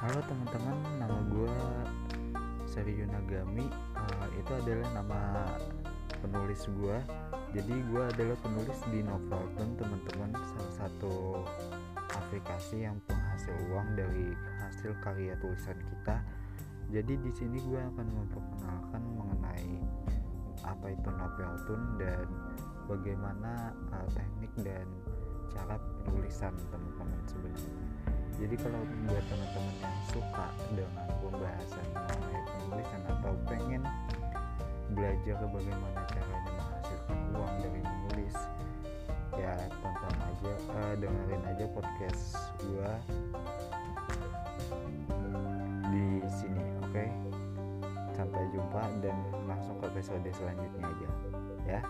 teman-teman, nama gue Seri Yunagami. Uh, itu adalah nama penulis gue. Jadi gue adalah penulis di Novelton, teman-teman. Salah satu aplikasi yang penghasil uang dari hasil karya tulisan kita. Jadi di sini gue akan memperkenalkan mengenai apa itu Novelton dan bagaimana uh, teknik dan cara penulisan teman-teman jadi kalau buat teman-teman yang suka dengan pembahasan mengenai penulisan atau pengen belajar bagaimana caranya menghasilkan uang dari menulis ya tonton aja uh, dengerin aja podcast gua di sini oke okay? sampai jumpa dan langsung ke episode selanjutnya aja ya